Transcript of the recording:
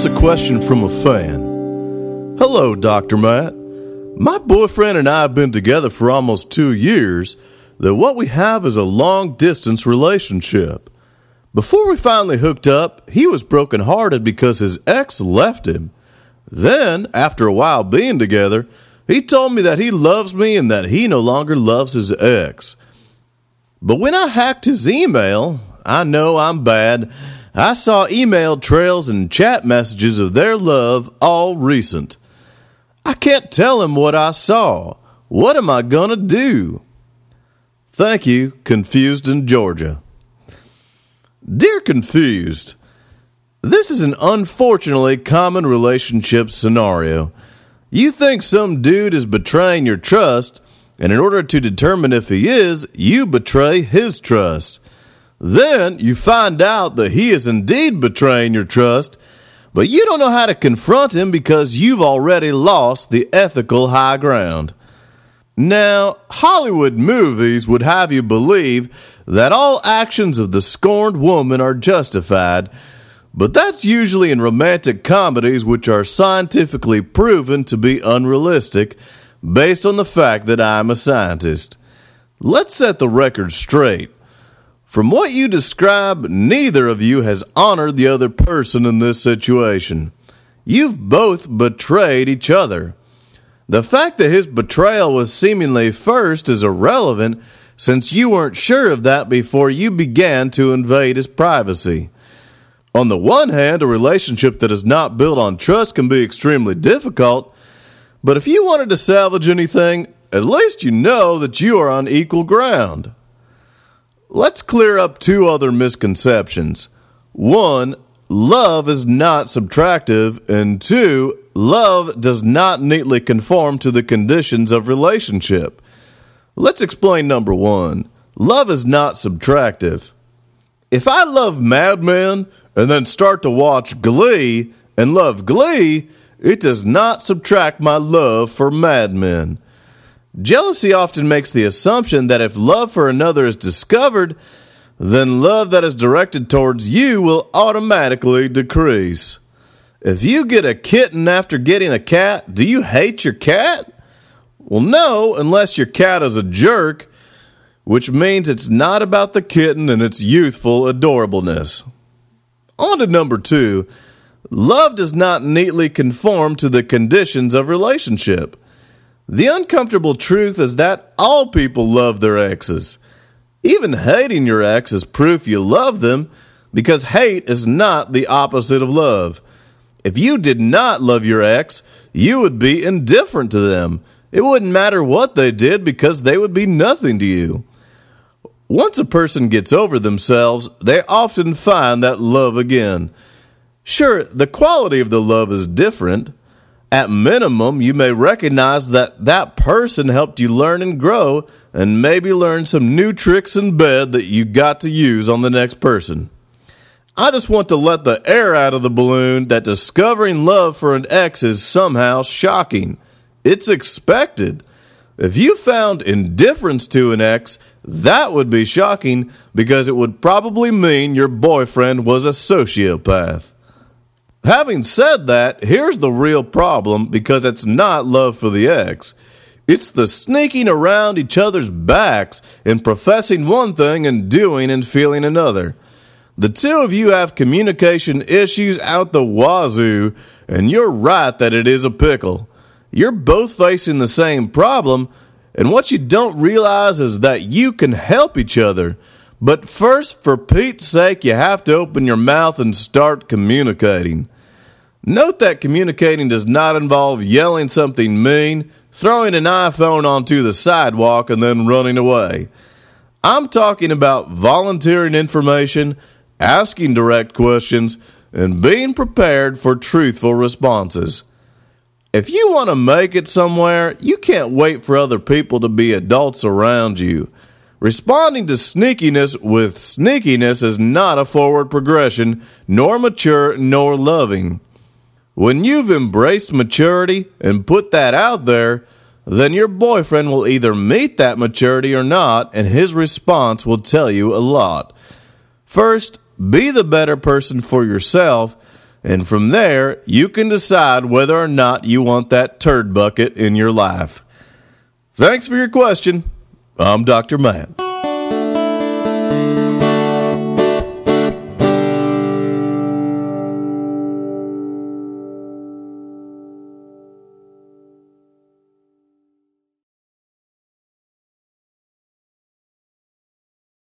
Here's a question from a fan. Hello, Dr. Matt. My boyfriend and I have been together for almost two years, though what we have is a long distance relationship. Before we finally hooked up, he was brokenhearted because his ex left him. Then, after a while being together, he told me that he loves me and that he no longer loves his ex. But when I hacked his email, I know I'm bad. I saw email trails and chat messages of their love, all recent. I can't tell him what I saw. What am I gonna do? Thank you, Confused in Georgia. Dear Confused, this is an unfortunately common relationship scenario. You think some dude is betraying your trust, and in order to determine if he is, you betray his trust. Then you find out that he is indeed betraying your trust, but you don't know how to confront him because you've already lost the ethical high ground. Now, Hollywood movies would have you believe that all actions of the scorned woman are justified, but that's usually in romantic comedies which are scientifically proven to be unrealistic based on the fact that I'm a scientist. Let's set the record straight. From what you describe, neither of you has honored the other person in this situation. You've both betrayed each other. The fact that his betrayal was seemingly first is irrelevant since you weren't sure of that before you began to invade his privacy. On the one hand, a relationship that is not built on trust can be extremely difficult, but if you wanted to salvage anything, at least you know that you are on equal ground. Let's clear up two other misconceptions. One, love is not subtractive, and two, love does not neatly conform to the conditions of relationship. Let's explain number one. Love is not subtractive. If I love Mad Men and then start to watch Glee and love Glee, it does not subtract my love for Mad Men. Jealousy often makes the assumption that if love for another is discovered, then love that is directed towards you will automatically decrease. If you get a kitten after getting a cat, do you hate your cat? Well, no, unless your cat is a jerk, which means it's not about the kitten and its youthful adorableness. On to number two love does not neatly conform to the conditions of relationship. The uncomfortable truth is that all people love their exes. Even hating your ex is proof you love them because hate is not the opposite of love. If you did not love your ex, you would be indifferent to them. It wouldn't matter what they did because they would be nothing to you. Once a person gets over themselves, they often find that love again. Sure, the quality of the love is different. At minimum, you may recognize that that person helped you learn and grow, and maybe learn some new tricks in bed that you got to use on the next person. I just want to let the air out of the balloon that discovering love for an ex is somehow shocking. It's expected. If you found indifference to an ex, that would be shocking because it would probably mean your boyfriend was a sociopath. Having said that, here's the real problem because it's not love for the ex. It's the sneaking around each other's backs and professing one thing and doing and feeling another. The two of you have communication issues out the wazoo, and you're right that it is a pickle. You're both facing the same problem, and what you don't realize is that you can help each other. But first, for Pete's sake, you have to open your mouth and start communicating. Note that communicating does not involve yelling something mean, throwing an iPhone onto the sidewalk, and then running away. I'm talking about volunteering information, asking direct questions, and being prepared for truthful responses. If you want to make it somewhere, you can't wait for other people to be adults around you. Responding to sneakiness with sneakiness is not a forward progression, nor mature, nor loving. When you've embraced maturity and put that out there, then your boyfriend will either meet that maturity or not, and his response will tell you a lot. First, be the better person for yourself, And from there, you can decide whether or not you want that turd bucket in your life. Thanks for your question. I'm Dr. Matt.